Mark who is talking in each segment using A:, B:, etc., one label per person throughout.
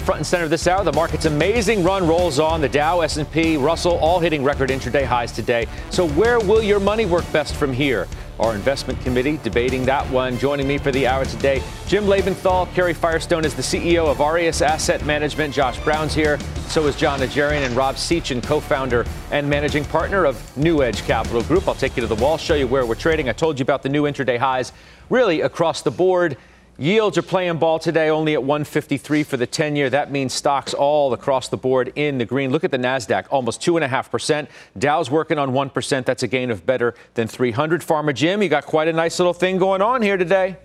A: Front and center of this hour, the market's amazing run rolls on. The Dow, S&P, Russell, all hitting record intraday highs today. So where will your money work best from here? Our investment committee debating that one. Joining me for the hour today, Jim Lebenthal. Kerry Firestone is the CEO of Aureus Asset Management. Josh Brown's here. So is Jon Najarian and Rob Sechan, co-founder and managing partner of New Edge Capital Group. I'll take you to the wall, show you where we're trading. I told you about the new intraday highs, really across the board. Yields are playing ball today only at 153 for the 10 year. That means stocks all across the board in the green. Look at the NASDAQ, almost 2.5%. Dow's working on 1%. That's a gain of better than 300. Farmer Jim, you got quite a nice little thing going on here today.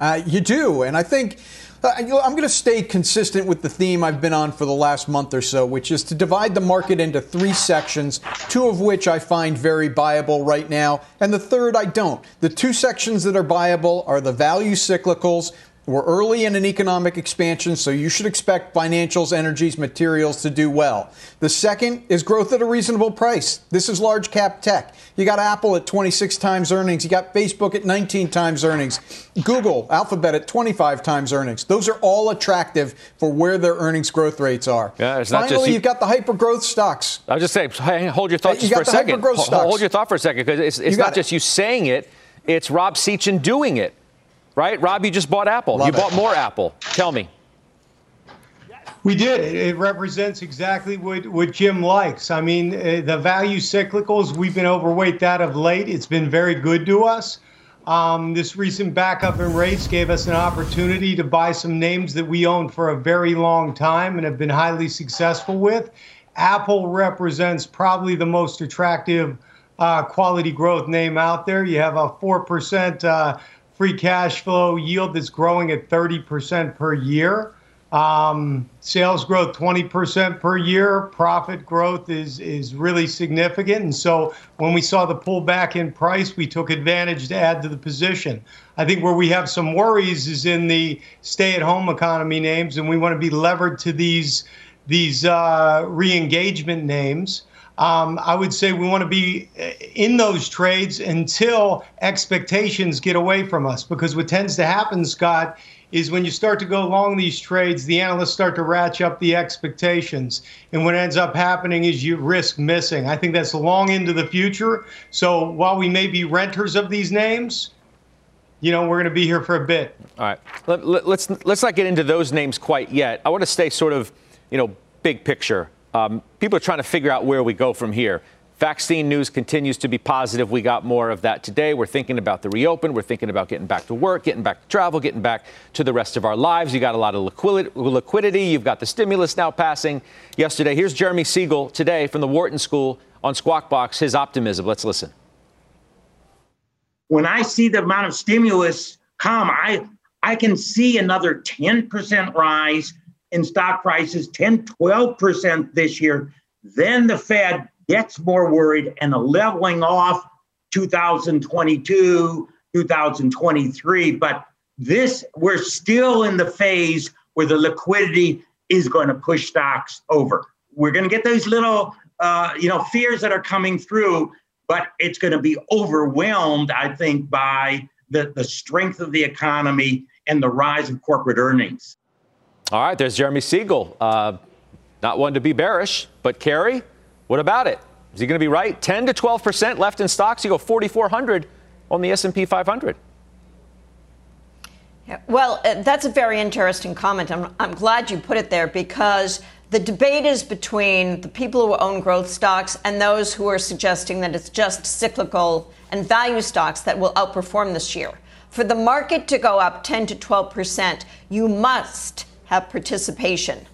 B: Uh, you do. And I think uh, I'm going to stay consistent with the theme I've been on for the last month or so, which is to divide the market into three sections, two of which I find very viable right now, and the third I don't. The two sections that are viable are the value cyclicals, we're early in an economic expansion, so you should expect financials, energies, materials to do well. The second is growth at a reasonable price. This is large cap tech. You got Apple at 26 times earnings. You got Facebook at 19 times earnings. Google, Alphabet at 25 times earnings. Those are all attractive for where their earnings growth rates are.
A: Yeah, it's
B: Finally,
A: not just
B: you, have got the hyper growth stocks.
A: I was just saying, hold your thought
B: you
A: for a second.
B: Hold,
A: hold your thought for a second because it's, it's not just you saying it; it's Rob Sechan doing it right? Rob, you just bought Apple.
B: Love
A: you
B: it.
A: bought more Apple. Tell me.
C: We did. It, it represents exactly what, what Jim likes. I mean, uh, the value cyclicals, we've been overweight that of late. It's been very good to us. Um, this recent backup in rates gave us an opportunity to buy some names that we owned for a very long time and have been highly successful with. Apple represents probably the most attractive uh, quality growth name out there. You have a 4% uh, free cash flow yield that's growing at 30% per year. Um, sales growth 20% per year. Profit growth is is really significant. And so when we saw the pullback in price, we took advantage to add to the position. I think where we have some worries is in the stay-at-home economy names, and we want to be levered to these these uh, re-engagement names. Um, I would say we want to be in those trades until expectations get away from us. Because what tends to happen, Scott, is when you start to go along these trades, the analysts start to ratchet up the expectations. And what ends up happening is you risk missing. I think that's long into the future. So while we may be renters of these names, you know, we're going to be here for a bit.
A: All right. Let, let, let's let's not get into those names quite yet. I want to stay sort of, you know, big picture. Um, people are trying to figure out where we go from here. Vaccine news continues to be positive. We got more of that today. We're thinking about the reopen. We're thinking about getting back to work, getting back to travel, getting back to the rest of our lives. You got a lot of liquidity. You've got the stimulus now passing yesterday. Here's Jeremy Siegel today from the Wharton School on Squawk Box. His optimism. Let's listen.
D: When I see the amount of stimulus come, I I can see another 10% rise in stock prices 10, 12% this year. Then the Fed gets more worried and a leveling off 2022, 2023. But this, we're still in the phase where the liquidity is going to push stocks over. We're going to get those little, uh, you know, fears that are coming through, but it's going to be overwhelmed, I think, by the, the strength of the economy and the rise of corporate earnings.
A: All right, there's Jeremy Siegel. Uh, not one to be bearish, but Carrie, what about it? Is he going to be right? 10 to 12 percent left in stocks. You go 4,400 on the S&P 500.
E: Yeah, well, uh, that's a very interesting comment. I'm, I'm glad you put it there because the debate is between the people who own growth stocks and those who are suggesting that it's just cyclical and value stocks that will outperform this year. For the market to go up 10 to 12 percent, you must have participation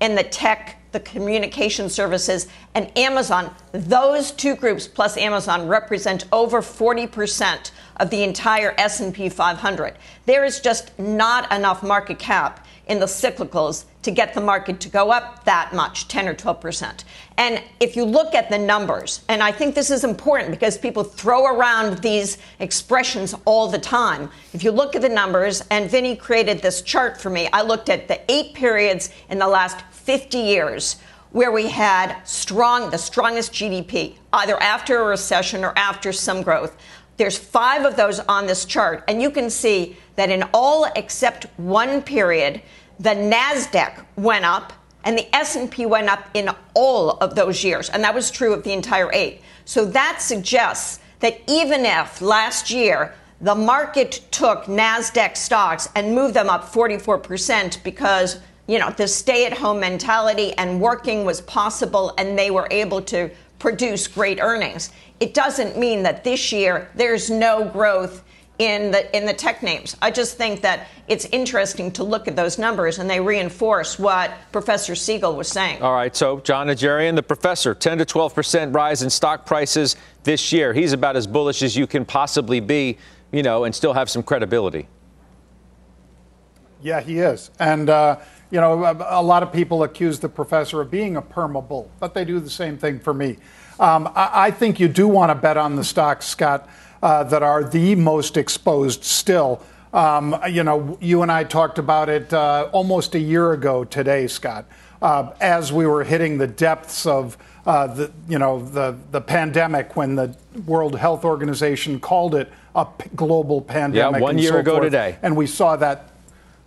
E: in the tech, the communication services, and Amazon. Those two groups plus Amazon represent over 40% of the entire S&P 500. There is just not enough market cap in the cyclicals to get the market to go up that much, 10 or 12 percent. And if you look at the numbers, and I think this is important because people throw around these expressions all the time. If you look at the numbers, and Vinny created this chart for me, I looked at the eight periods in the last 50 years where we had strong, the strongest GDP, either after a recession or after some growth. There's five of those on this chart, and you can see that in all except one period, the Nasdaq went up and the S&P went up in all of those years, and that was true of the entire eight. So that suggests that even if last year the market took Nasdaq stocks and moved them up 44% because you know the stay-at-home mentality and working was possible, and they were able to produce great earnings. It doesn't mean that this year there's no growth in the in the tech names. I just think that it's interesting to look at those numbers and they reinforce what Professor Siegel was saying.
A: All right, so Jon Najarian, the professor, 10 to 12 percent rise in stock prices this year. He's about as bullish as you can possibly be, you know, and still have some credibility.
F: Yeah, he is, and. Uh, you know, a, a, lot of people accuse the professor of being a perma bull, but they do the same thing for me. Um, I, I, think you do want to bet on the stocks, Scott, uh, that are the most exposed still. Um, you know, you and I talked about it uh, almost a year ago today, Scott, uh, as we were hitting the depths of uh, the, you know, the, the pandemic when the World Health Organization called it a p- global pandemic.
A: Yeah, one year
F: so
A: ago
F: forth.
A: today.
F: And we saw that,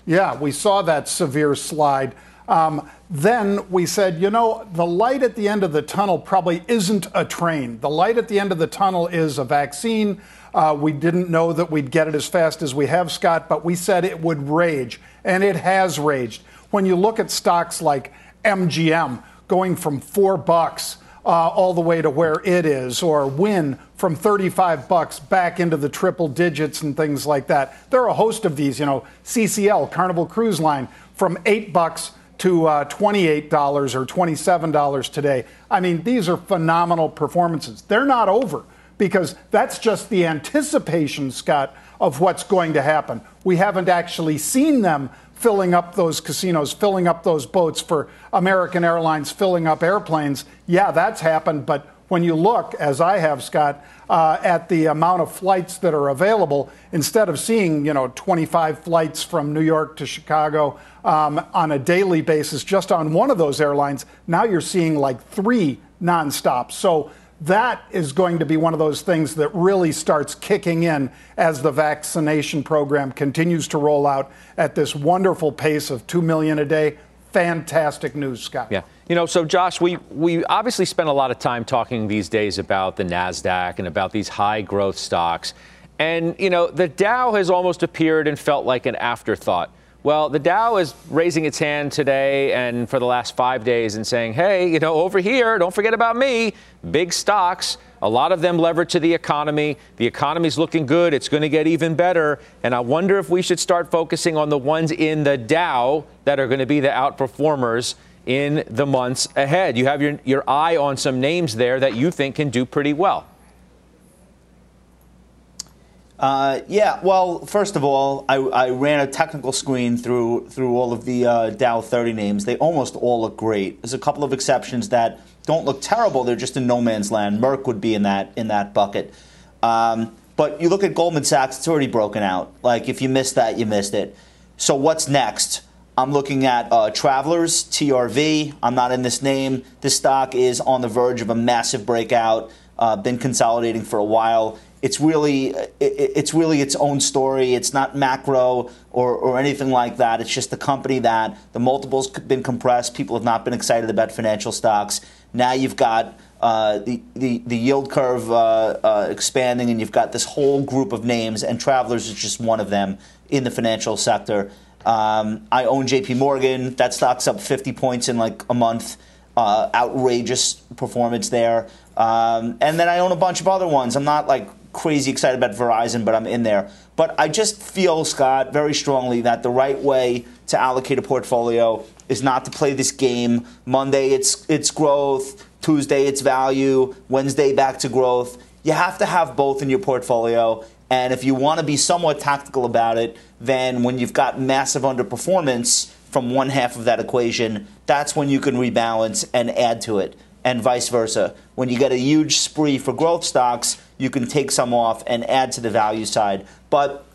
F: yeah, we saw that severe slide. Um, then we said, you know, the light at the end of the tunnel probably isn't a train. The light at the end of the tunnel is a vaccine. Uh, we didn't know that we'd get it as fast as we have, Scott, but we said it would rage, and it has raged. When you look at stocks like MGM going from four bucks uh, all the way to where it is, or Wynn from 35 bucks back into the triple digits and things like that. There are a host of these, you know, CCL, Carnival Cruise Line, from eight bucks to uh, $28 or $27 today. I mean, these are phenomenal performances. They're not over because that's just the anticipation, Scott, of what's going to happen. We haven't actually seen them filling up those casinos, filling up those boats for American Airlines, filling up airplanes. Yeah, that's happened, but when you look, as I have, Scott, uh, at the amount of flights that are available, instead of seeing, you know, 25 flights from New York to Chicago um, on a daily basis just on one of those airlines, now you're seeing like three nonstop. So that is going to be one of those things that really starts kicking in as the vaccination program continues to roll out at this wonderful pace of 2 million a day. Fantastic news, Scott.
A: Yeah. You know, so Josh, we, we obviously spend a lot of time talking these days about the NASDAQ and about these high growth stocks. And, you know, the Dow has almost appeared and felt like an afterthought. Well, the Dow is raising its hand today and for the last five days and saying, hey, you know, over here, don't forget about me. Big stocks, a lot of them levered to the economy. The economy's looking good. It's going to get even better. And I wonder if we should start focusing on the ones in the Dow that are going to be the outperformers in the months ahead. You have your, your eye on some names there that you think can do pretty well.
G: Uh, yeah, well, first of all, I, I, ran a technical screen through through all of the uh, Dow 30 names. They almost all look great. There's a couple of exceptions that don't look terrible. They're just in no man's land. Merck would be in that in that bucket. Um, but you look at Goldman Sachs; it's already broken out. Like if you missed that, you missed it. So what's next? I'm looking at uh, Travelers TRV. I'm not in this name. This stock is on the verge of a massive breakout. Uh, been consolidating for a while it's really it's really its own story. It's not macro or, or anything like that. It's just the company that the multiples been compressed. People have not been excited about financial stocks. Now you've got uh, the, the the yield curve uh, uh, expanding, and you've got this whole group of names. And Travelers is just one of them in the financial sector. Um, I own J.P. Morgan. That stock's up 50 points in like a month. Uh, outrageous performance there. Um, and then I own a bunch of other ones. I'm not like crazy excited about Verizon, but I'm in there. But I just feel, Scott, very strongly that the right way to allocate a portfolio is not to play this game. Monday it's it's growth, Tuesday it's value, Wednesday back to growth. You have to have both in your portfolio. And if you want to be somewhat tactical about it, then when you've got massive underperformance from one half of that equation, that's when you can rebalance and add to it, and vice versa. When you get a huge spree for growth stocks, you can take some off and add to the value side. But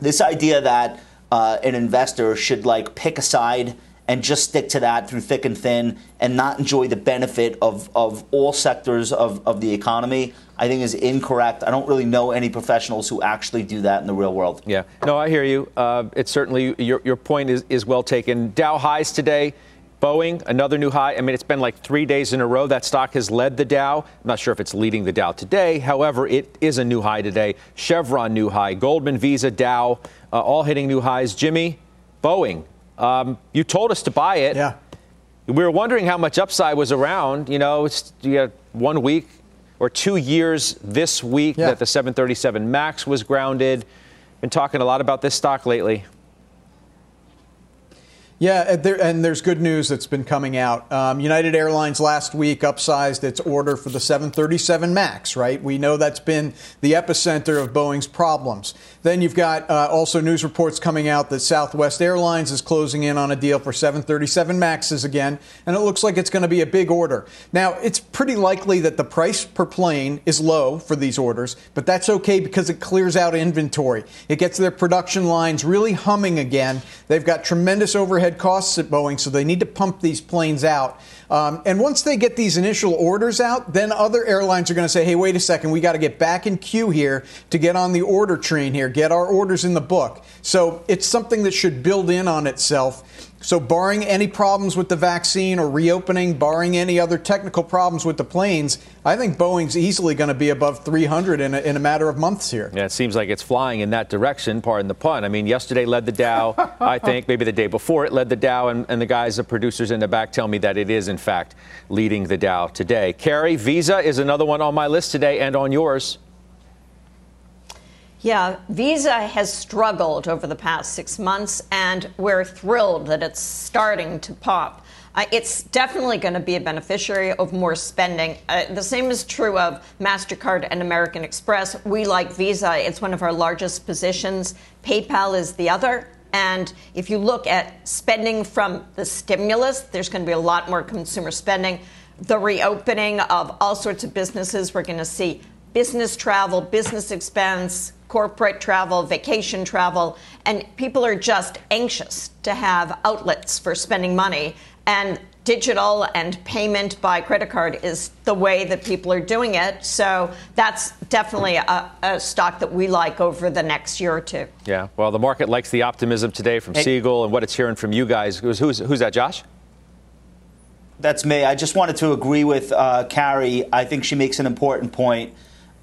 G: this idea that uh, an investor should like pick a side and just stick to that through thick and thin and not enjoy the benefit of, of all sectors of, of the economy, I think is incorrect. I don't really know any professionals who actually do that in the real world.
A: Yeah. No, I hear you. Uh, it's certainly, your, your point is, is well taken. Dow highs today. Boeing, another new high. I mean, it's been like three days in a row that stock has led the Dow. I'm not sure if it's leading the Dow today. However, it is a new high today. Chevron, new high. Goldman, Visa, Dow, uh, all hitting new highs. Jimmy, Boeing, um, you told us to buy it.
B: Yeah.
A: We were wondering how much upside was around. You know, it's, you got one week or two years this week
B: Yeah.
A: that the 737 MAX was grounded. Been talking a lot about this stock lately.
B: Yeah, and there, and there's good news that's been coming out. Um, United Airlines last week upsized its order for the 737 MAX, right? We know that's been the epicenter of Boeing's problems. Then you've got uh, also news reports coming out that Southwest Airlines is closing in on a deal for 737 MAXs again, and it looks like it's going to be a big order. Now, it's pretty likely that the price per plane is low for these orders, but that's okay because it clears out inventory. It gets their production lines really humming again. They've got tremendous overhead costs at Boeing, so they need to pump these planes out. Um, and once they get these initial orders out, then other airlines are going to say, hey, wait a second, we got to get back in queue here to get on the order train here, get our orders in the book. So it's something that should build in on itself. So, barring any problems with the vaccine or reopening, barring any other technical problems with the planes, I think Boeing's easily going to be above 300 in a, in a matter of months here.
A: Yeah, it seems like it's flying in that direction, pardon the pun. I mean, yesterday led the Dow, I think. Maybe the day before it led the Dow, and, and the guys, the producers in the back, tell me that it is, in fact, leading the Dow today. Carrie, Visa is another one on my list today and on yours.
E: Yeah, Visa has struggled over the past six months, and we're thrilled that it's starting to pop. Uh, it's definitely going to be a beneficiary of more spending. Uh, the same is true of MasterCard and American Express. We like Visa, it's one of our largest positions. PayPal is the other. And if you look at spending from the stimulus, there's going to be a lot more consumer spending. The reopening of all sorts of businesses, we're going to see business travel, business expense, corporate travel, vacation travel, and people are just anxious to have outlets for spending money. And digital and payment by credit card is the way that people are doing it. So that's definitely a, a stock that we like over the next year or two.
A: Yeah, well, the market likes the optimism today from Siegel and what it's hearing from you guys. Who's, who's, who's that, Josh?
G: That's me. I just wanted to agree with uh, Carrie. I think she makes an important point.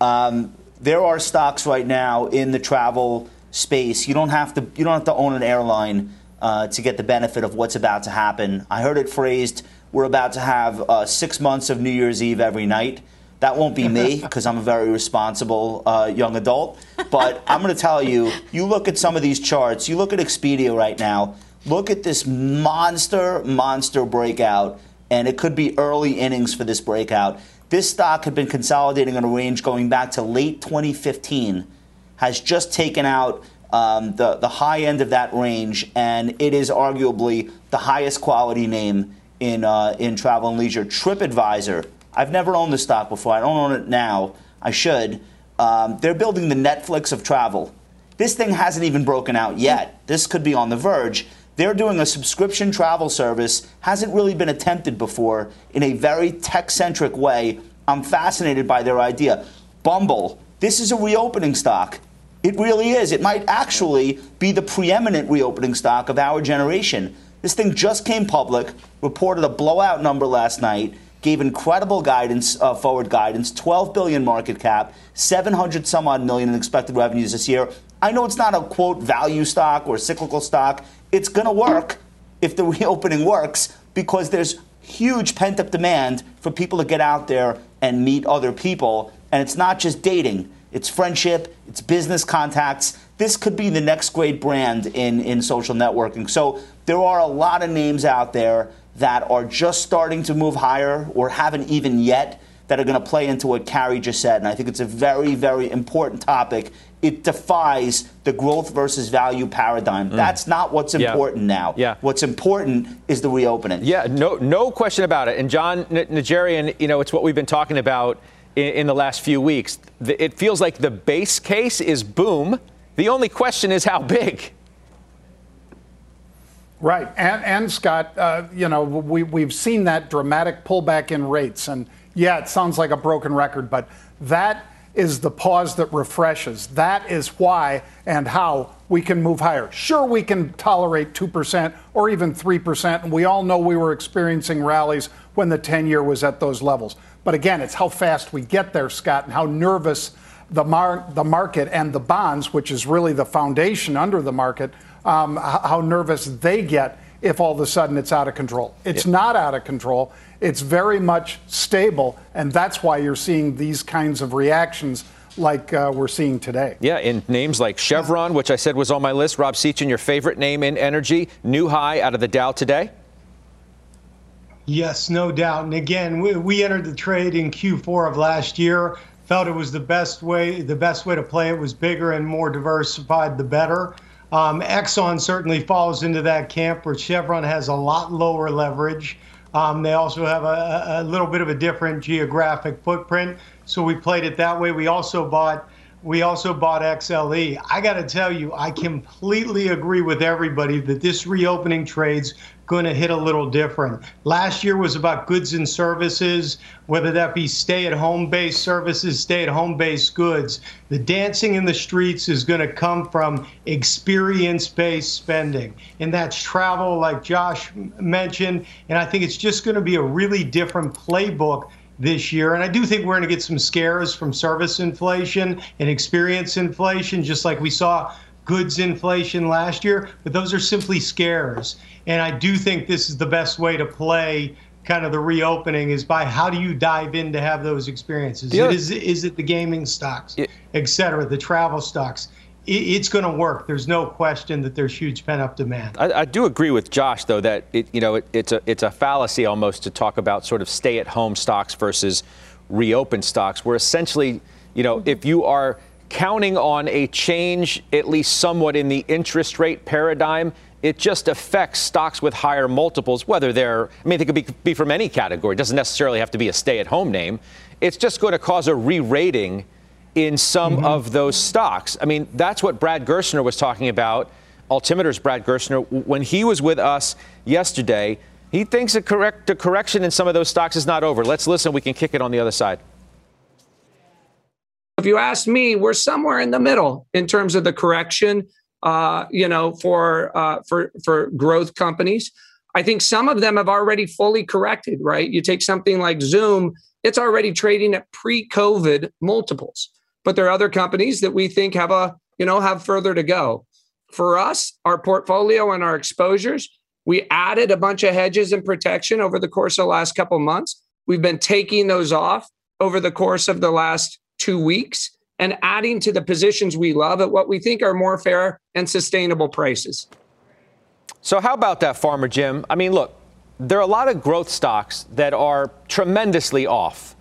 G: Um, there are stocks right now in the travel space. You don't have to. You don't have to own an airline uh, to get the benefit of what's about to happen. I heard it phrased: "We're about to have uh, six months of New Year's Eve every night." That won't be me because I'm a very responsible uh, young adult. But I'm going to tell you: you look at some of these charts. You look at Expedia right now. Look at this monster, monster breakout, and it could be early innings for this breakout. This stock had been consolidating in a range going back to late 2015, has just taken out um, the, the high end of that range, and it is arguably the highest quality name in, uh, in travel and leisure. TripAdvisor, I've never owned the stock before. I don't own it now. I should. Um, they're building the Netflix of travel. This thing hasn't even broken out yet. This could be on the verge. They're doing a subscription travel service, hasn't really been attempted before in a very tech centric way. I'm fascinated by their idea. Bumble, this is a reopening stock. It really is. It might actually be the preeminent reopening stock of our generation. This thing just came public, reported a blowout number last night, gave incredible guidance, uh, forward guidance, 12 billion market cap, 700 some odd million in expected revenues this year. I know it's not a quote value stock or cyclical stock. It's going to work if the reopening works because there's huge pent up demand for people to get out there and meet other people. And it's not just dating. it's friendship, it's business contacts. This could be the next great brand in, in social networking. So there are a lot of names out there that are just starting to move higher or haven't even yet that are going to play into what Carrie just said. And I think it's a very, very important topic. It defies the growth versus value paradigm. Mm. That's not what's important
A: yeah.
G: now.
A: Yeah.
G: What's important is the reopening.
A: Yeah, no, no question about it. And Jon Najarian, you know, it's what we've been talking about in, in the last few weeks. It feels like the base case is boom. The only question is how big.
F: Right. And, and Scott, uh, you know, we, we've seen that dramatic pullback in rates. And yeah, it sounds like a broken record, but that is the pause that refreshes. That is why and how we can move higher. Sure, we can tolerate 2% or even 3%. And we all know we were experiencing rallies when the 10 year was at those levels. But again, it's how fast we get there, Scott, and how nervous the, mar- the market and the bonds, which is really the foundation under the market, um, how nervous they get if all of a sudden it's out of control. It's not out of control. It's very much stable, and that's why you're seeing these kinds of reactions like uh, we're seeing today.
A: Yeah, in names like Chevron, which I said was on my list. Rob Sechan, your favorite name in energy, new high out of the Dow today.
C: Yes, no doubt. And again, we, we entered the trade in Q4 of last year. Felt it was the best way. The best way to play it was bigger and more diversified, the better. Um, Exxon certainly falls into that camp where Chevron has a lot lower leverage. Um, they also have a, a, little bit of a different geographic footprint, so we played it that way. We also bought we also bought XLE. I got to tell you, I completely agree with everybody that this reopening trade's going to hit a little different. Last year was about goods and services, whether that be stay at home based services, stay at home based goods. The dancing in the streets is going to come from experience based spending. And that's travel, like Josh mentioned. And I think it's just going to be a really different playbook this year. And I do think we're going to get some scares from service inflation and experience inflation, just like we saw goods inflation last year. But those are simply scares. And I do think this is the best way to play kind of the reopening is by how do you dive in to have those experiences? Yeah. Is, is it the gaming stocks, yeah. et cetera, the travel stocks? it's going to work. There's no question that there's huge pent up demand.
A: I, I, do agree with Josh, though, that it, you know it, it's a it's a fallacy almost to talk about sort of stay at home stocks versus reopen stocks. Where essentially, you know, if you are counting on a change, at least somewhat in the interest rate paradigm, it just affects stocks with higher multiples, whether they're, I mean, they could be, be from any category. It doesn't necessarily have to be a stay at home name. It's just going to cause a re rating in some mm-hmm. of those stocks. I mean, that's what Brad Gerstner was talking about. Altimeter's Brad Gerstner, when he was with us yesterday, he thinks a correct a correction in some of those stocks is not over. Let's listen. We can kick it on the other side.
H: If you ask me, we're somewhere in the middle in terms of the correction. Uh, you know, for uh, for for growth companies, I think some of them have already fully corrected. Right? You take something like Zoom; it's already trading at pre-COVID multiples but there are other companies that we think have a you know have further to go for us our portfolio and our exposures we added a bunch of hedges and protection over the course of the last couple months we've been taking those off over the course of the last two weeks and adding to the positions we love at what we think are more fair and sustainable prices
A: so how about that farmer jim i mean look there are a lot of growth stocks that are tremendously off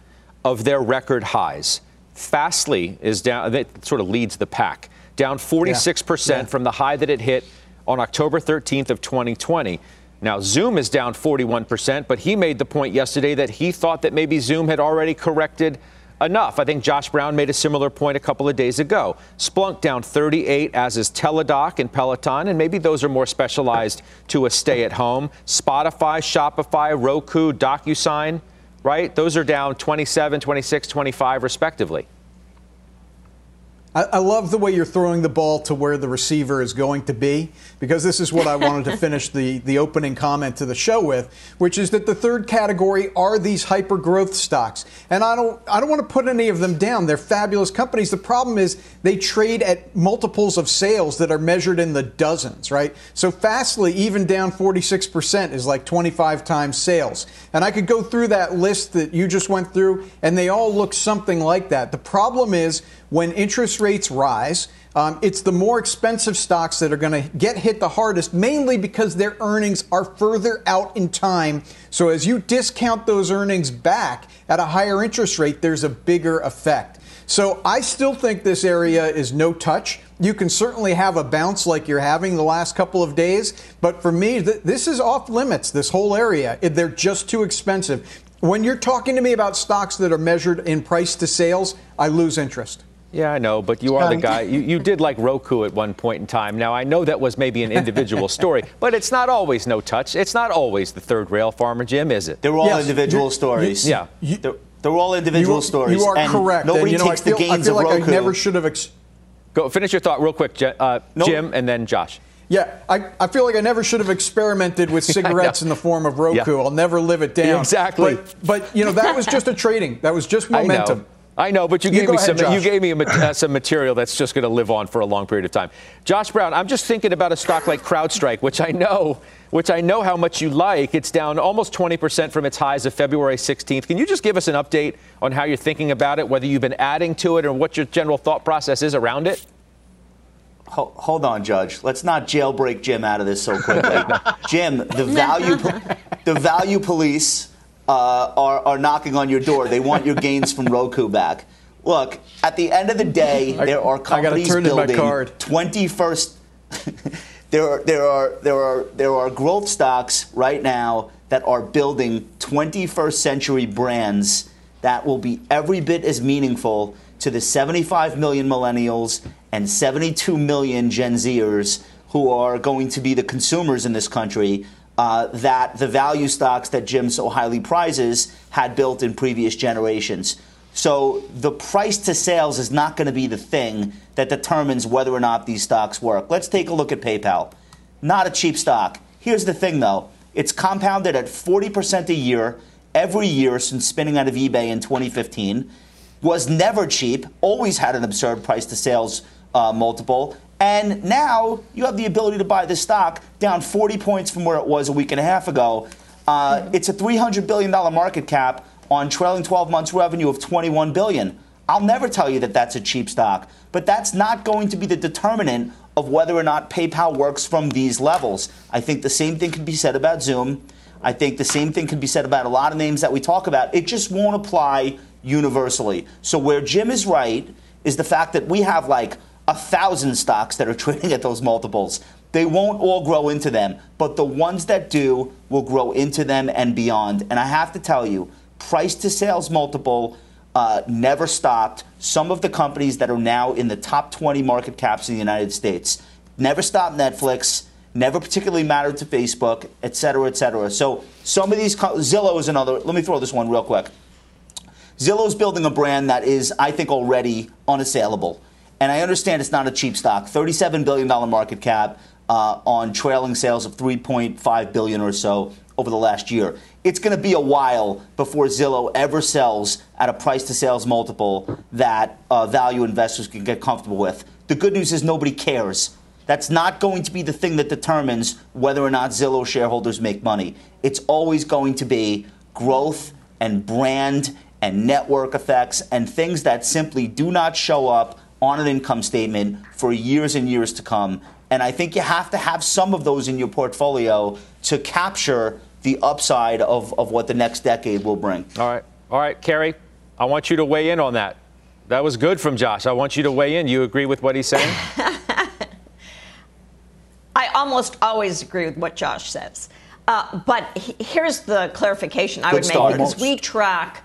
A: of their record highs Fastly is down, that sort of leads the pack, down 46% yeah. Yeah. from the high that it hit on October 13th of 2020. Now, Zoom is down 41%, but he made the point yesterday that he thought that maybe Zoom had already corrected enough. I think Josh Brown made a similar point a couple of days ago. Splunk down 38, as is Teladoc and Peloton, and maybe those are more specialized to a stay at home. Spotify, Shopify, Roku, DocuSign right? Those are down 27, 26, 25, respectively.
B: I, love the way you're throwing the ball to where the receiver is going to be, because this is what I wanted to finish the, the opening comment to the show with, which is that the third category are these hyper growth stocks. And I don't I don't want to put any of them down. They're fabulous companies. The problem is they trade at multiples of sales that are measured in the dozens, right? So Fastly, even down 46%, is like 25 times sales. And I could go through that list that you just went through, and they all look something like that. The problem is when interest rates rise, um, it's the more expensive stocks that are going to get hit the hardest, mainly because their earnings are further out in time. So as you discount those earnings back at a higher interest rate, there's a bigger effect. So I still think this area is no touch. You can certainly have a bounce like you're having the last couple of days, but for me, th- this is off limits, this whole area. They're just too expensive. When you're talking to me about stocks that are measured in price to sales, I lose interest.
A: Yeah, I know, but you are the guy. You, you did like Roku at one point in time. Now, I know that was maybe an individual story, but it's not always no touch. It's not always the third rail farmer, Jim, is it?
G: They're all yes. individual stories.
A: You, yeah.
G: You, they're, they're, all individual
B: you,
G: stories.
B: You are
G: and
B: correct.
G: Nobody
B: and, you know,
G: takes
B: feel,
G: the gains
B: I feel
G: of
B: like
G: Roku.
B: I never should have. Ex-
A: Go finish your thought real quick, uh, nope. Jim, and then Josh.
B: Yeah, I, I feel like I never should have experimented with cigarettes in the form of Roku. Yeah. I'll never live it down.
A: Exactly.
B: But, but, you know, that was just a trading. That was just momentum.
A: I know, but you, you gave me ahead, some. Josh. You gave me a, uh, some material that's just going to live on for a long period of time. Josh Brown, I'm just thinking about a stock like CrowdStrike, which I know, which I know how much you like. It's down almost 20 percent from its highs of February 16th. Can you just give us an update on how you're thinking about it, whether you've been adding to it, or what your general thought process is around it?
G: Hold on, Judge. Let's not jailbreak Jim out of this so quickly. Jim, the value, the value police uh, are, are knocking on your door. They want your gains from Roku back. Look, at the end of the day, there are companies building 21st. there are there are there are there are growth stocks right now that are building 21st century brands that will be every bit as meaningful to the 75 million millennials and 72 million Gen Zers who are going to be the consumers in this country uh, that the value stocks that Jim so highly prizes had built in previous generations. So the price to sales is not going to be the thing that determines whether or not these stocks work. Let's take a look at PayPal. Not a cheap stock. Here's the thing though it's compounded at 40% a year every year since spinning out of eBay in 2015. Was never cheap, always had an absurd price to sales uh, multiple, and now you have the ability to buy this stock down 40 points from where it was a week and a half ago. Uh, it's a $300 billion market cap on trailing 12 months revenue of 21 billion. I'll never tell you that that's a cheap stock, but that's not going to be the determinant of whether or not PayPal works from these levels. I think the same thing can be said about Zoom. I think the same thing can be said about a lot of names that we talk about. It just won't apply universally. So where Jim is right is the fact that we have like a thousand stocks that are trading at those multiples. They won't all grow into them, but the ones that do will grow into them and beyond. And I have to tell you, price to sales multiple uh, never stopped. Some of the companies that are now in the top 20 market caps in the United States never stopped Netflix, never particularly mattered to Facebook, et cetera, et cetera. So some of these, Zillow is another, let me throw this one real quick. Zillow's building a brand that is, I think, already unassailable. And I understand it's not a cheap stock. $37 billion market cap uh, on trailing sales of 3.5 billion or so over the last year. It's going to be a while before Zillow ever sells at a price to sales multiple that uh, value investors can get comfortable with. The good news is nobody cares. That's not going to be the thing that determines whether or not Zillow shareholders make money. It's always going to be growth and brand and network effects and things that simply do not show up on an income statement for years and years to come. And I think you have to have some of those in your portfolio to capture the upside of, of what the next decade will bring.
A: All right. All right, Karen, I want you to weigh in on that. That was good from Josh. I want you to weigh in. You agree with what he's saying?
E: I almost always agree with what Josh says. Uh, but he, here's the clarification I would make because we track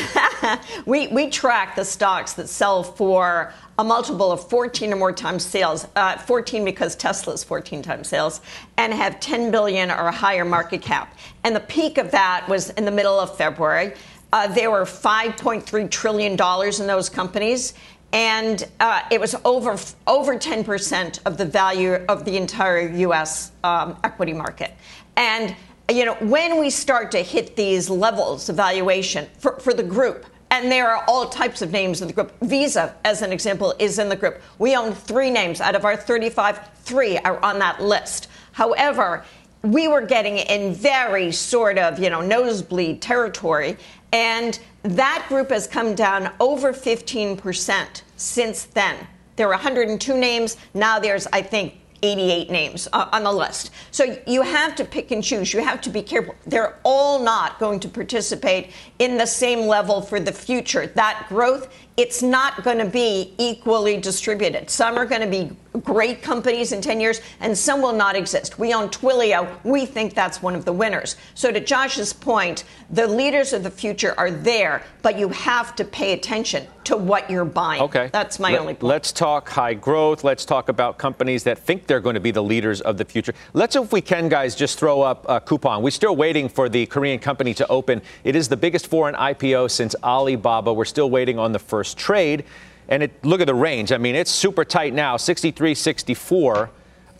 E: we, we track the stocks that sell for a multiple of 14 or more times sales, uh, 14 because Tesla's 14 times sales, and have 10 billion or a higher market cap. And the peak of that was in the middle of February. Uh, there were 5.3 trillion dollars in those companies, and uh, it was over over 10 percent of the value of the entire U.S. Um, equity market. And you know, when we start to hit these levels of valuation for, for the group, and there are all types of names in the group. Visa, as an example, is in the group. We own three names out of our 35, three are on that list. However, we were getting in very sort of, you know, nosebleed territory. And that group has come down over 15% since then. There were 102 names. Now there's, I think, 88 names uh, on the list. So you have to pick and choose. You have to be careful. They're all not going to participate in the same level for the future. That growth, it's not going to be equally distributed. Some are going to be great companies in 10 years, and some will not exist. We own Twilio. We think that's one of the winners. So, to Josh's point, the leaders of the future are there, but you have to pay attention to what you're buying.
A: Okay.
E: That's my
A: Let,
E: only point.
A: Let's talk high growth. Let's talk about companies that think they're going to be the leaders of the future. Let's, if we can, guys, just throw up a Coupang. We're still waiting for the Korean company to open. It is the biggest foreign IPO since Alibaba. We're still waiting on the first trade. And it, look at the range. I mean, it's super tight now, 63, 64.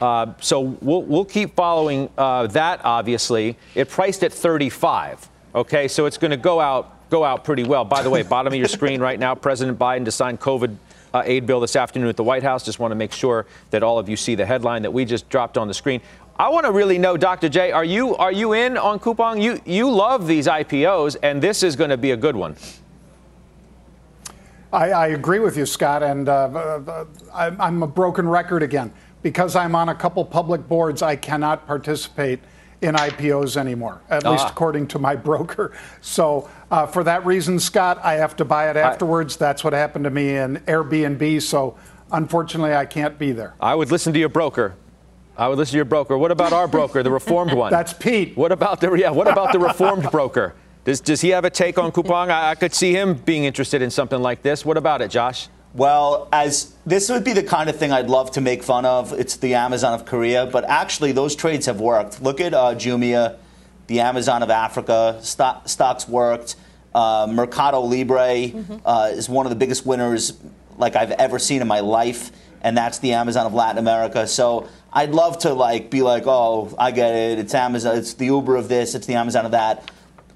A: Uh, so we'll, we'll, keep following uh, that. Obviously, it priced at 35. Okay, so it's going to go out go out pretty well. By the way, bottom of your screen right now, President Biden to sign COVID uh, aid bill this afternoon at the White House. Just want to make sure that all of you see the headline that we just dropped on the screen. I want to really know, Dr. J, are you are you in on Coupang? You you love these IPOs, and this is going to be a good one.
F: I, I agree with you, Scott, and uh, I'm a broken record again. Because I'm on a couple public boards, I cannot participate in IPOs anymore, at ah. least according to my broker. So, uh, for that reason, Scott, I have to buy it afterwards. I, That's what happened to me in Airbnb. So, unfortunately, I can't be there.
A: I would listen to your broker. I would listen to your broker. What about our broker, the reformed one?
F: That's Pete.
A: What about the yeah? What about the reformed broker? Does, does he have a take on Coupang? I, I could see him being interested in something like this. What about it, Josh?
G: Well, as this would be the kind of thing I'd love to make fun of. It's the Amazon of Korea, but actually those trades have worked. Look at uh, Jumia, the Amazon of Africa. Stock, stocks worked. Uh, Mercado Libre mm-hmm. uh, is one of the biggest winners like I've ever seen in my life, and that's the Amazon of Latin America. So I'd love to like be like, oh, I get it. It's Amazon. It's the Uber of this. It's the Amazon of that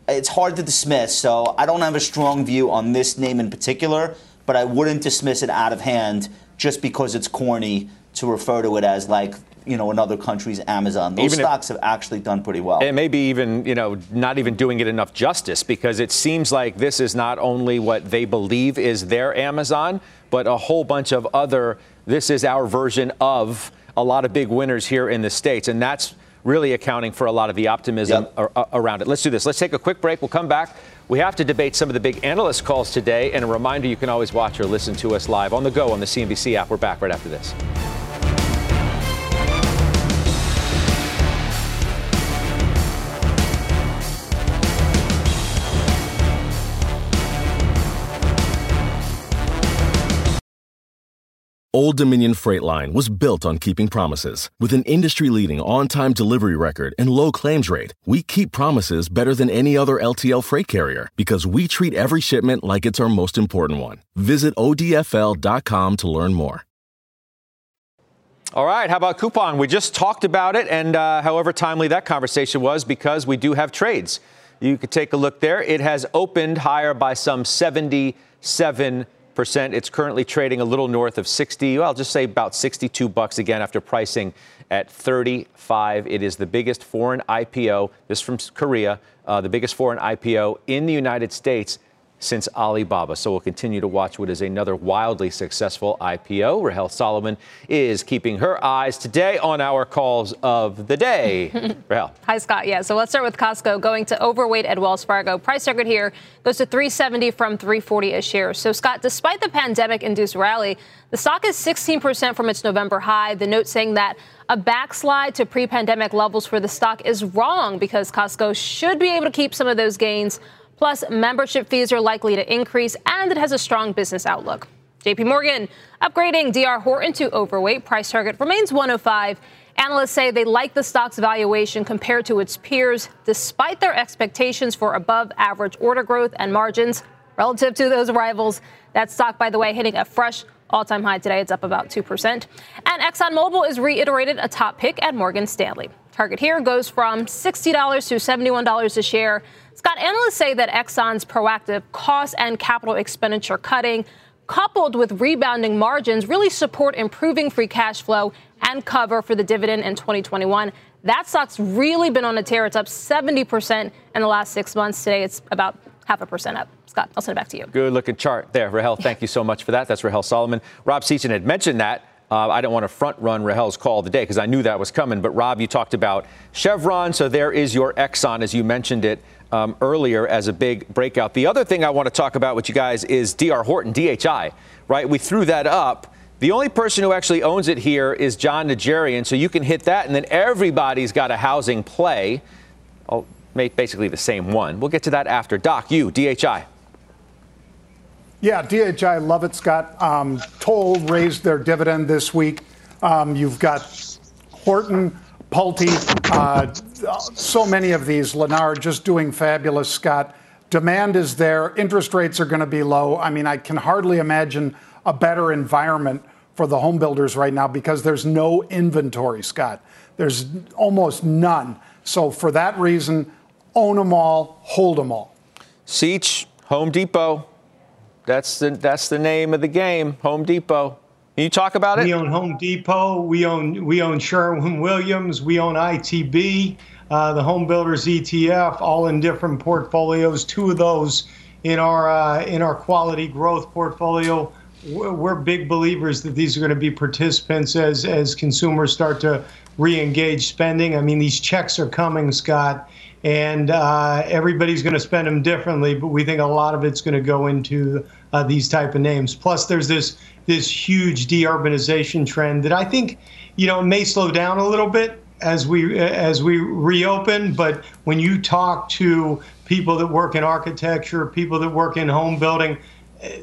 G: it's hard to dismiss. So I don't have a strong view on this name in particular, but I wouldn't dismiss it out of hand just because it's corny to refer to it as like you know another country's Amazon. Those even stocks if, have actually done pretty well.
A: And maybe even you know not even doing it enough justice because it seems like this is not only what they believe is their Amazon, but a whole bunch of other. This is our version of a lot of big winners here in the states, and that's really accounting for a lot of the optimism yep. ar- uh, around it. Let's do this. Let's take a quick break. We'll come back. We have to debate some of the big analyst calls today. And a reminder you can always watch or listen to us live on the go on the CNBC app. We're back right after this.
I: Old Dominion Freight Line was built on keeping promises. With an industry leading on time delivery record and low claims rate, we keep promises better than any other LTL freight carrier because we treat every shipment like it's our most important one. Visit ODFL.com to learn more.
A: All right, how about Coupang? We just talked about it, and uh, however timely that conversation was, because we do have trades. You could take a look there. It has opened higher by some 77 percent. It's currently trading a little north of 60. Well, I'll just say about 62 bucks again after pricing at 35. It is the biggest foreign IPO. This from Korea, uh, the biggest foreign IPO in the United States since Alibaba. So we'll continue to watch what is another wildly successful IPO. Rahel Solomon is keeping her eyes today on our calls of the day. Rahel.
J: Hi, Scott. Yeah, so let's start with Costco going to overweight at Wells Fargo. Price target here goes to 370 from 340 a share. So, Scott, despite the pandemic induced rally, the stock is 16% from its November high. The note saying that a backslide to pre pandemic levels for the stock is wrong because Costco should be able to keep some of those gains Plus, membership fees are likely to increase, and it has a strong business outlook. JP Morgan upgrading DR Horton to overweight. Price target remains 105. Analysts say they like the stock's valuation compared to its peers, despite their expectations for above average order growth and margins relative to those rivals. That stock, by the way, hitting a fresh all time high today. It's up about 2%. And ExxonMobil is reiterated a top pick at Morgan Stanley. Target here goes from $60 to $71 a share. Scott, analysts say that Exxon's proactive cost and capital expenditure cutting, coupled with rebounding margins, really support improving free cash flow and cover for the dividend in 2021. That stock's really been on a tear. It's up 70% in the last six months. Today, it's about half a percent up. Scott, I'll send it back to you.
A: Good looking chart there, Rahel. Thank you so much for that. That's Rahel Solomon. Rob Sechan had mentioned that. Uh, I don't want to front run Rahel's call today because I knew that was coming. But Rob, you talked about Chevron, so there is your Exxon, as you mentioned it um, earlier, as a big breakout. The other thing I want to talk about with you guys is DR Horton, DHI. Right? We threw that up. The only person who actually owns it here is Jon Najarian, so you can hit that, and then everybody's got a housing play. Oh, basically the same one. We'll get to that after. Doc, you, DHI.
F: Yeah, DHI, love it, Scott. Um, Toll raised their dividend this week. Um, you've got Horton, Pulte, uh, so many of these. Lennar just doing fabulous, Scott. Demand is there. Interest rates are going to be low. I mean, I can hardly imagine a better environment for the home builders right now because there's no inventory, Scott. There's almost none. So for that reason, own them all, hold them all.
A: Seach, Home Depot. That's the that's the name of the game. Home Depot. Can you talk about it?
C: We own Home Depot. We own we own Sherwin Williams. We own ITB, uh, the Home Builders ETF, all in different portfolios. Two of those in our uh, in our quality growth portfolio. We're big believers that these are going to be participants as as consumers start to re-engage spending. I mean, these checks are coming, Scott, and uh, everybody's going to spend them differently. But we think a lot of it's going to go into uh, these type of names. Plus, there's this this huge deurbanization trend that I think, you know, may slow down a little bit as we as we reopen. But when you talk to people that work in architecture, people that work in home building,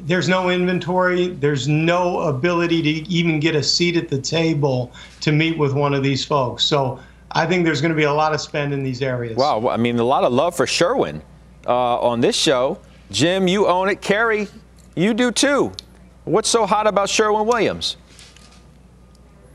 C: there's no inventory. There's no ability to even get a seat at the table to meet with one of these folks. So I think there's going to be a lot of spend in these areas.
A: Wow, I mean, a lot of love for Sherwin uh, on this show. Jim, you own it. Carrie, you do too. What's so hot about Sherwin Williams?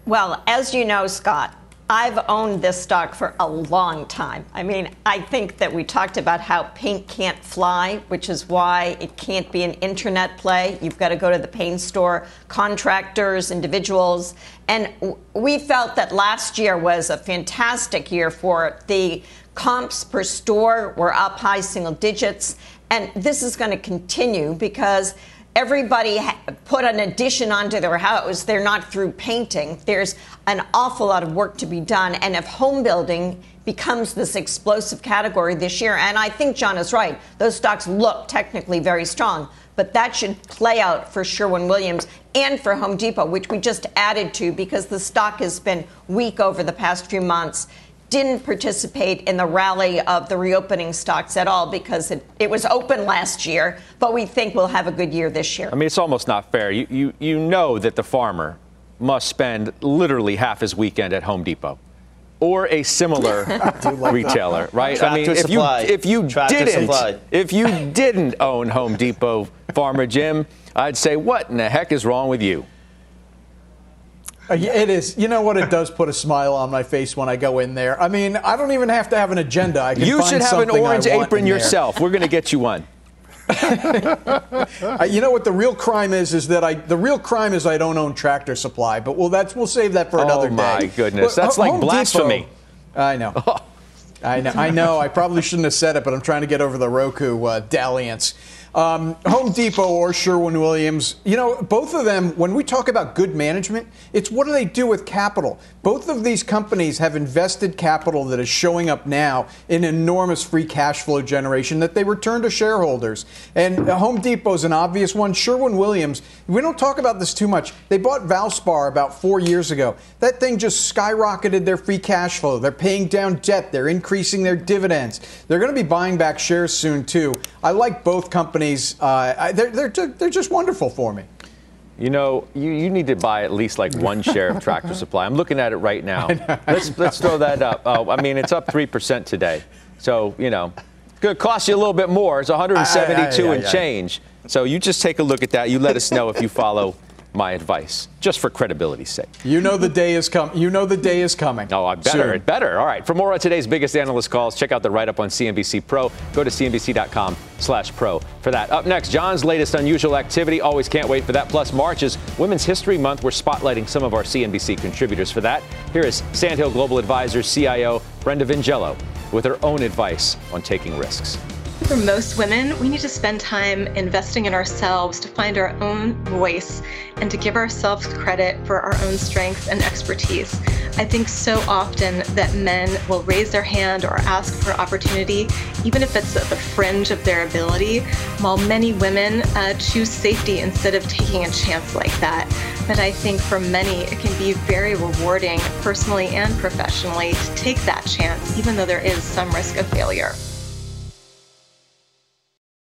E: Well, as you know, Scott, I've owned this stock for a long time. I mean, I think that we talked about how paint can't fly, which is why it can't be an internet play. You've got to go to the paint store, contractors, individuals. And we felt that last year was a fantastic year for it. the comps per store were up high single digits. And this is going to continue because everybody put an addition onto their house. They're not through painting. There's an awful lot of work to be done. And if home building becomes this explosive category this year, and I think John is right, those stocks look technically very strong. But that should play out for Sherwin Williams and for Home Depot, which we just added to because the stock has been weak over the past few months didn't participate in the rally of the reopening stocks at all because it, it was open last year, but we think we'll have a good year this year.
A: I mean, it's almost not fair. You, you, you know that the farmer must spend literally half his weekend at Home Depot or a similar like retailer, that. right?
G: Tractor
A: I mean, if
G: supply.
A: you if you
G: Tractor
A: didn't
G: supply.
A: if you didn't own Home Depot, Farmer Jim, I'd say, what in the heck is wrong with you?
B: Uh, it is. You know what? It does put a smile on my face when I go in there. I mean, I don't even have to have an agenda. I can
A: you should have an orange apron yourself.
B: We're
A: going to get you one.
B: uh, you know what the real crime is? Is that I the real crime is I don't own Tractor Supply. But well, that's we'll save that for another
A: day. Oh my goodness,
B: but,
A: that's like
B: Home
A: blasphemy.
B: Depot, I know. I know. I know. I probably shouldn't have said it, but I'm trying to get over the Roku uh, dalliance. Um, Home Depot or Sherwin Williams, you know, both of them, when we talk about good management, it's what do they do with capital? Both of these companies have invested capital that is showing up now in enormous free cash flow generation that they return to shareholders. And Home Depot is an obvious one. Sherwin Williams, we don't talk about this too much. They bought Valspar about four years ago. That thing just skyrocketed their free cash flow. They're paying down debt, they're increasing their dividends. They're going to be buying back shares soon, too. I like both companies companies, uh, they're, they're, they're just wonderful for me.
A: You know, you, you need to buy at least like one share of Tractor Supply. I'm looking at it right now. Let's let's throw that up. Oh, I mean, it's up three percent today. So you know, it's going to cost you a little bit more. It's 172 and change. So you just take a look at that. You let us know if you follow my advice, just for credibility's sake.
B: You know the day is coming. You know the day is coming.
A: Oh, I better. It better. All right. For more on today's biggest analyst calls, check out the write-up on CNBC Pro. Go to cnbc.com slash pro for that. Up next, John's latest unusual activity. Always can't wait for that. Plus, March is Women's History Month. We're spotlighting some of our CNBC contributors for that. Here is Sandhill Global Advisors CIO Brenda Vingiello with her own advice on taking risks.
K: For most women, we need to spend time investing in ourselves to find our own voice and to give ourselves credit for our own strengths and expertise. I think so often that men will raise their hand or ask for opportunity, even if it's at the fringe of their ability, while many women uh, choose safety instead of taking a chance like that. But I think for many, it can be very rewarding, personally and professionally, to take that chance, even though there is some risk of failure.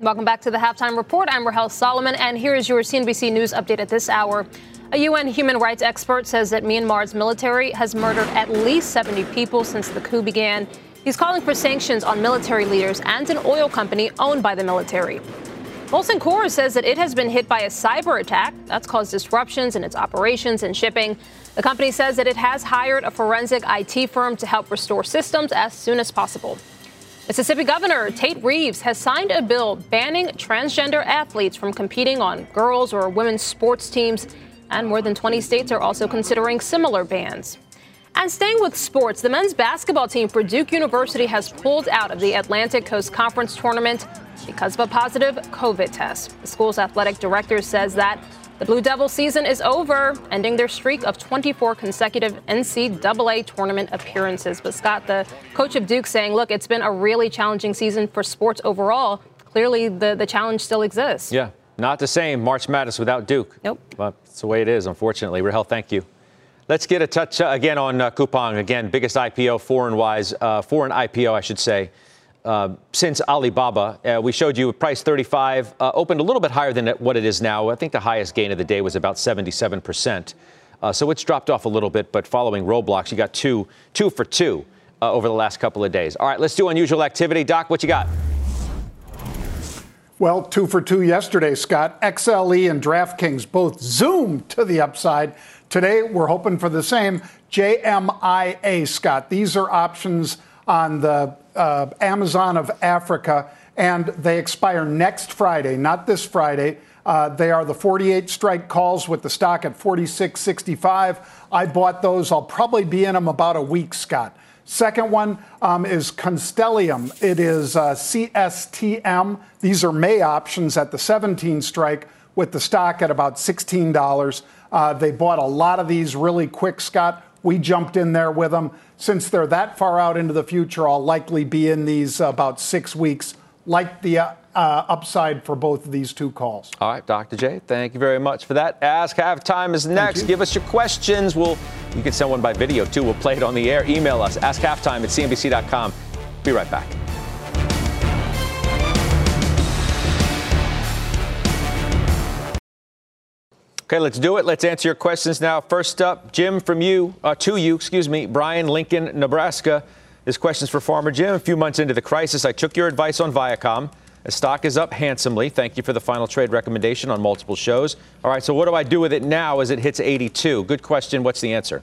J: Welcome back to the halftime report. I'm Rahel Solomon, and here is your CNBC News update at this hour. A UN human rights expert says that Myanmar's military has murdered at least 70 people since the coup began. He's calling for sanctions on military leaders and an oil company owned by the military. Molson Coors says that it has been hit by a cyber attack that's caused disruptions in its operations and shipping. The company says that it has hired a forensic IT firm to help restore systems as soon as possible. Mississippi Governor Tate Reeves has signed a bill banning transgender athletes from competing on girls' or women's sports teams, and more than 20 states are also considering similar bans. And staying with sports, the men's basketball team for Duke University has pulled out of the Atlantic Coast Conference tournament because of a positive COVID test. The school's athletic director says that the Blue Devil season is over, ending their streak of 24 consecutive NCAA tournament appearances. But Scott, the coach of Duke, saying, look, it's been a really challenging season for sports overall. Clearly, the, the challenge still exists.
A: Yeah, not the same March Madness without Duke.
J: Nope.
A: But it's the way it is, unfortunately. Rahel, thank you. Let's get a touch uh, again on uh, Coupang. Again, biggest IPO, foreign wise, uh, foreign IPO, I should say. Uh, since Alibaba. Uh, we showed you price 35, uh, opened a little bit higher than what it is now. I think the highest gain of the day was about 77%. Uh, so it's dropped off a little bit, but following Roblox, you got two, two for two uh, over the last couple of days. All right, let's do unusual activity. Doc, what you got?
F: Well, two for two yesterday, Scott. XLE and DraftKings both zoomed to the upside. Today, we're hoping for the same. JMIA, Scott. These are options on the uh, Amazon of Africa, and they expire next Friday, not this Friday. Uh, they are the 48 strike calls with the stock at 46.65. I bought those. I'll probably be in them about a week, Scott. Second one um, is Constellium. It is uh, CSTM. These are May options at the 17 strike with the stock at about $16. Uh, they bought a lot of these really quick, Scott. We jumped in there with them. Since they're that far out into the future, I'll likely be in these about six weeks, like the uh, uh, upside for both of these two calls.
A: All right, Dr. J, thank you very much for that. Ask Halftime is next. Give us your questions. We'll you can send one by video too. We'll play it on the air. Email us. Ask Halftime at cnbc.com. Be right back. Okay, let's do it. Let's answer your questions now. First up, Jim, from you, uh, to you, excuse me, Brian, Lincoln, Nebraska. This question's for Farmer Jim. A few months into the crisis, I took your advice on Viacom. The stock is up handsomely. Thank you for the final trade recommendation on multiple shows. All right, so what do I do with it now as it hits 82? Good question. What's the answer?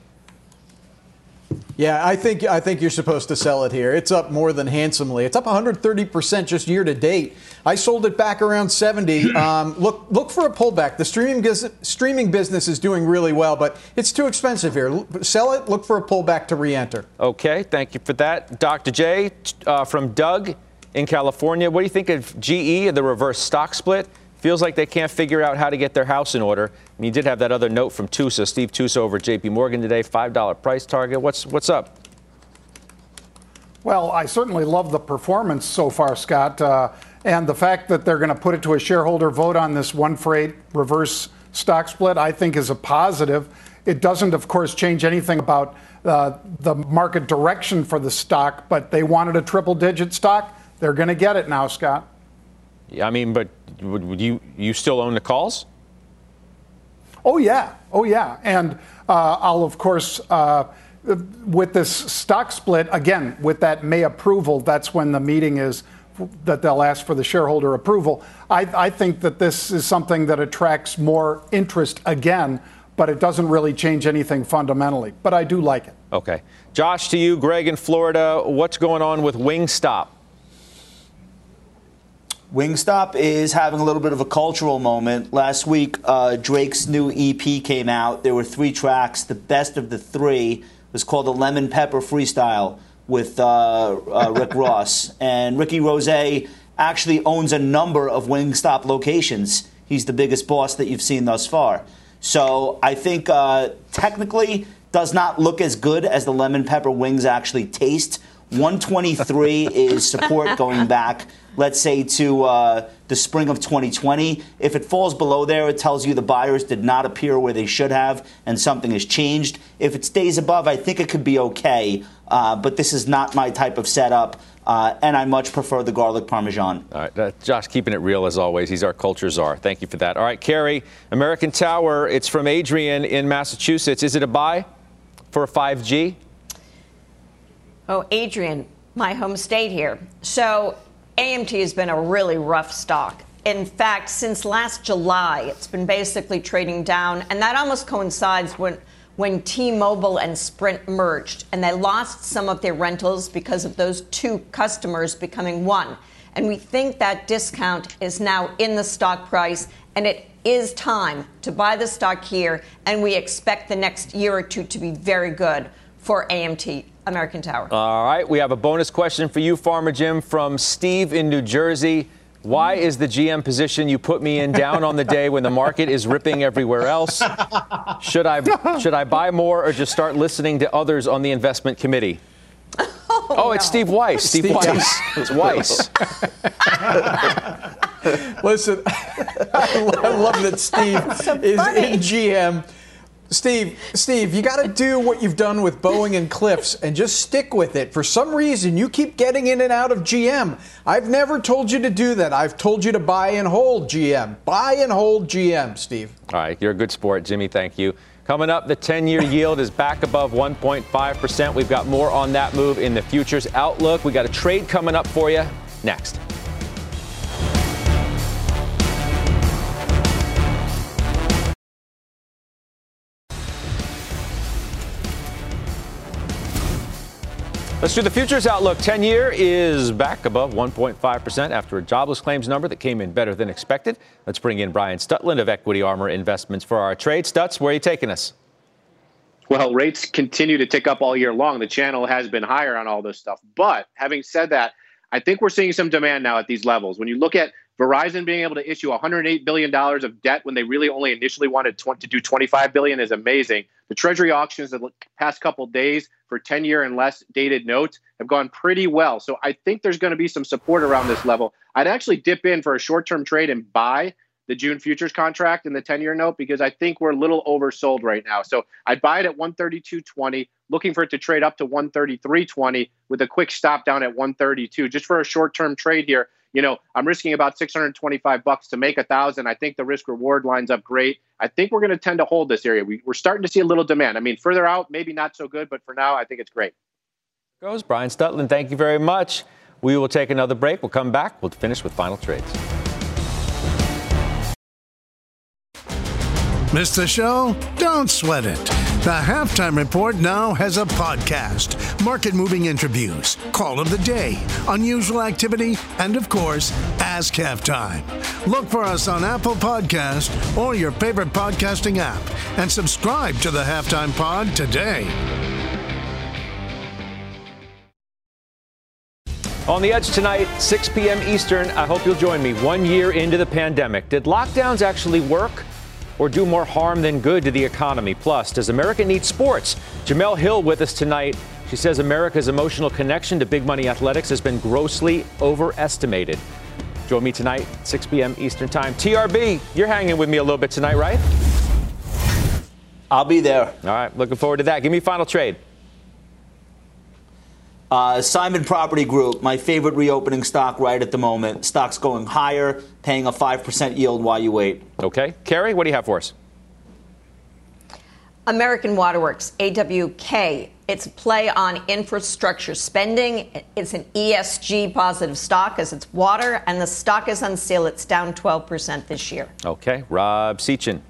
B: Yeah, I think I think you're supposed to sell it here. It's up more than handsomely. It's up 130% just year to date. I sold it back around 70. Um, look look for a pullback. The streaming streaming business is doing really well, but it's too expensive here. Sell it. Look for a pullback to re-enter.
A: Okay, thank you for that, Dr. J uh, from Doug in California. What do you think of GE and the reverse stock split? Feels like they can't figure out how to get their house in order. And you did have that other note from Tusa, Steve Tusa over at JP Morgan today, $5 price target. What's, what's up?
F: Well, I certainly love the performance so far, Scott. Uh, And the fact that they're going to put it to a shareholder vote on this one for eight reverse stock split, I think, is a positive. It doesn't, of course, change anything about uh, the market direction for the stock, but they wanted a triple digit stock. They're going to get it now, Scott.
A: Yeah, I mean, but would, would you you still own the calls?
F: Oh yeah, oh yeah, and uh, I'll of course. Uh, with this stock split, again, with that May approval, that's when the meeting is that they'll ask for the shareholder approval. I, I, think that this is something that attracts more interest again, but it doesn't really change anything fundamentally. But I do like it.
A: Okay. Josh, to you, Greg in Florida, what's going on with Wingstop?
G: Wingstop is having a little bit of a cultural moment. Last week, uh, Drake's new EP came out. There were three tracks. The best of the three was called the Lemon Pepper Freestyle with uh, uh, Rick Ross. And Ricky Rose actually owns a number of Wingstop locations. He's the biggest boss that you've seen thus far. So I think uh, technically does not look as good as the lemon pepper wings actually taste. 123 is support going back, let's say, to uh, the spring of 2020. If it falls below there, it tells you the buyers did not appear where they should have and something has changed. If it stays above, I think it could be okay. Uh, but this is not my type of setup. Uh, and I much prefer the garlic parmesan.
A: All right, uh, Josh, keeping it real as always. He's our culture czar. Thank you for that. All right, Carrie, American Tower. It's from Adrian in Massachusetts. Is it a buy for 5G?
E: Oh, Adrian, my home state here. So AMT has been a really rough stock. In fact, since last July, it's been basically trading down, and that almost coincides when when T-Mobile and Sprint merged, and they lost some of their rentals because of those two customers becoming one. And we think that discount is now in the stock price, and it is time to buy the stock here, and we expect the next year or two to be very good for AMT. American Tower.
A: All right, we have a bonus question for you, Farmer Jim, from Steve in New Jersey. Why is the GM position you put me in down on the day when the market is ripping everywhere else? Should I should I buy more or just start listening to others on the investment committee? Oh, oh it's Steve Weiss. Steve, Steve Weiss. it's Weiss.
B: Listen, I love that Steve so is in GM Steve, Steve, you got to do what you've done with Boeing and Cliffs and just stick with it. For some reason, you keep getting in and out of GM. I've never told you to do that. I've told you to buy and hold GM. Buy and hold GM, Steve.
A: All right, you're a good sport, Jimmy. Thank you. Coming up, the 10 year yield is back above 1.5%. We've got more on that move in the futures outlook. We got a trade coming up for you next. Let's do the futures outlook. 10 year is back above 1.5% after a jobless claims number that came in better than expected. Let's bring in Brian Stutland of Equity Armor Investments for our trade. Stutz, where are you taking us?
L: Well, rates continue to tick up all year long. The channel has been higher on all this stuff. But having said that, I think we're seeing some demand now at these levels. When you look at Verizon being able to issue 108 billion dollars of debt when they really only initially wanted to do 25 billion is amazing. The Treasury auctions of the past couple days for 10 year and less dated notes have gone pretty well. So I think there's going to be some support around this level. I'd actually dip in for a short term trade and buy the June futures contract and the 10 year note because I think we're a little oversold right now. So I'd buy it at 132.20, looking for it to trade up to 133.20 with a quick stop down at 132 just for a short term trade here you know, I'm risking about 625 bucks to make a thousand. I think the risk reward lines up great. I think we're going to tend to hold this area. We, are starting to see a little demand. I mean, further out, maybe not so good, but for now, I think it's great.
A: Goes Brian Stutland. Thank you very much. We will take another break. We'll come back. We'll finish with final trades.
M: Missed the show? Don't sweat it. The Halftime Report now has a podcast, market moving interviews, call of the day, unusual activity, and of course, Ask Halftime. Look for us on Apple Podcast or your favorite podcasting app and subscribe to the Halftime Pod today.
A: On the edge tonight, 6 p.m. Eastern. I hope you'll join me. One year into the pandemic. Did lockdowns actually work? Or do more harm than good to the economy? Plus, does America need sports? Jemele Hill with us tonight. She says America's emotional connection to big money athletics has been grossly overestimated. Join me tonight, 6 p.m. Eastern Time. TRB, you're hanging with me a little bit tonight, right?
G: I'll be there.
A: All right, looking forward to that. Give me a final trade.
G: Uh, Simon Property Group, my favorite reopening stock right at the moment. Stock's going higher, paying a 5% yield while you wait.
A: Okay. Carrie, what do you have for us?
E: American Waterworks, AWK. It's a play on infrastructure spending. It's an ESG positive stock as it's water, and the stock is on sale. It's down 12% this year.
A: Okay. Rob Sechan.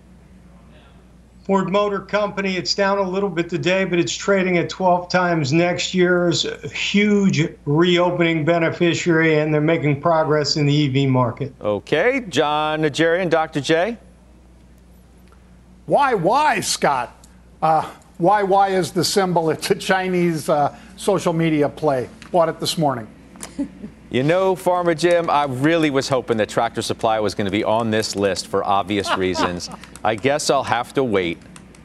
C: Ford Motor Company, it's down a little bit today, but it's trading at 12 times next year's huge reopening beneficiary, and they're making progress in the EV market.
A: Okay. Jon Najarian, Dr. J.
F: Why, why, Scott? Uh, why, why is the symbol? It's a Chinese uh, social media play. Bought it this morning.
A: You know, Farmer Jim, I really was hoping that Tractor Supply was going to be on this list for obvious reasons. I guess I'll have to wait.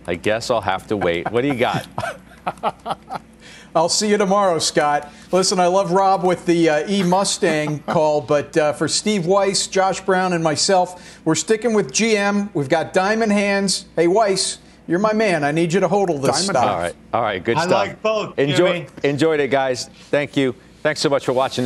A: I guess I'll have to wait. What do you got?
B: I'll see you tomorrow, Scott. Listen, I love Rob with the uh, E Mustang call, but uh, for Steve Weiss, Josh Brown, and myself, we're sticking with GM. We've got diamond hands. Hey, Weiss, you're my man. I need you to hodl this
F: Diamond
B: stuff.
A: All right. All right. Good
C: I
A: stuff.
C: I like both,
A: Enjoy, enjoyed it, guys. Thank you. Thanks so much for watching.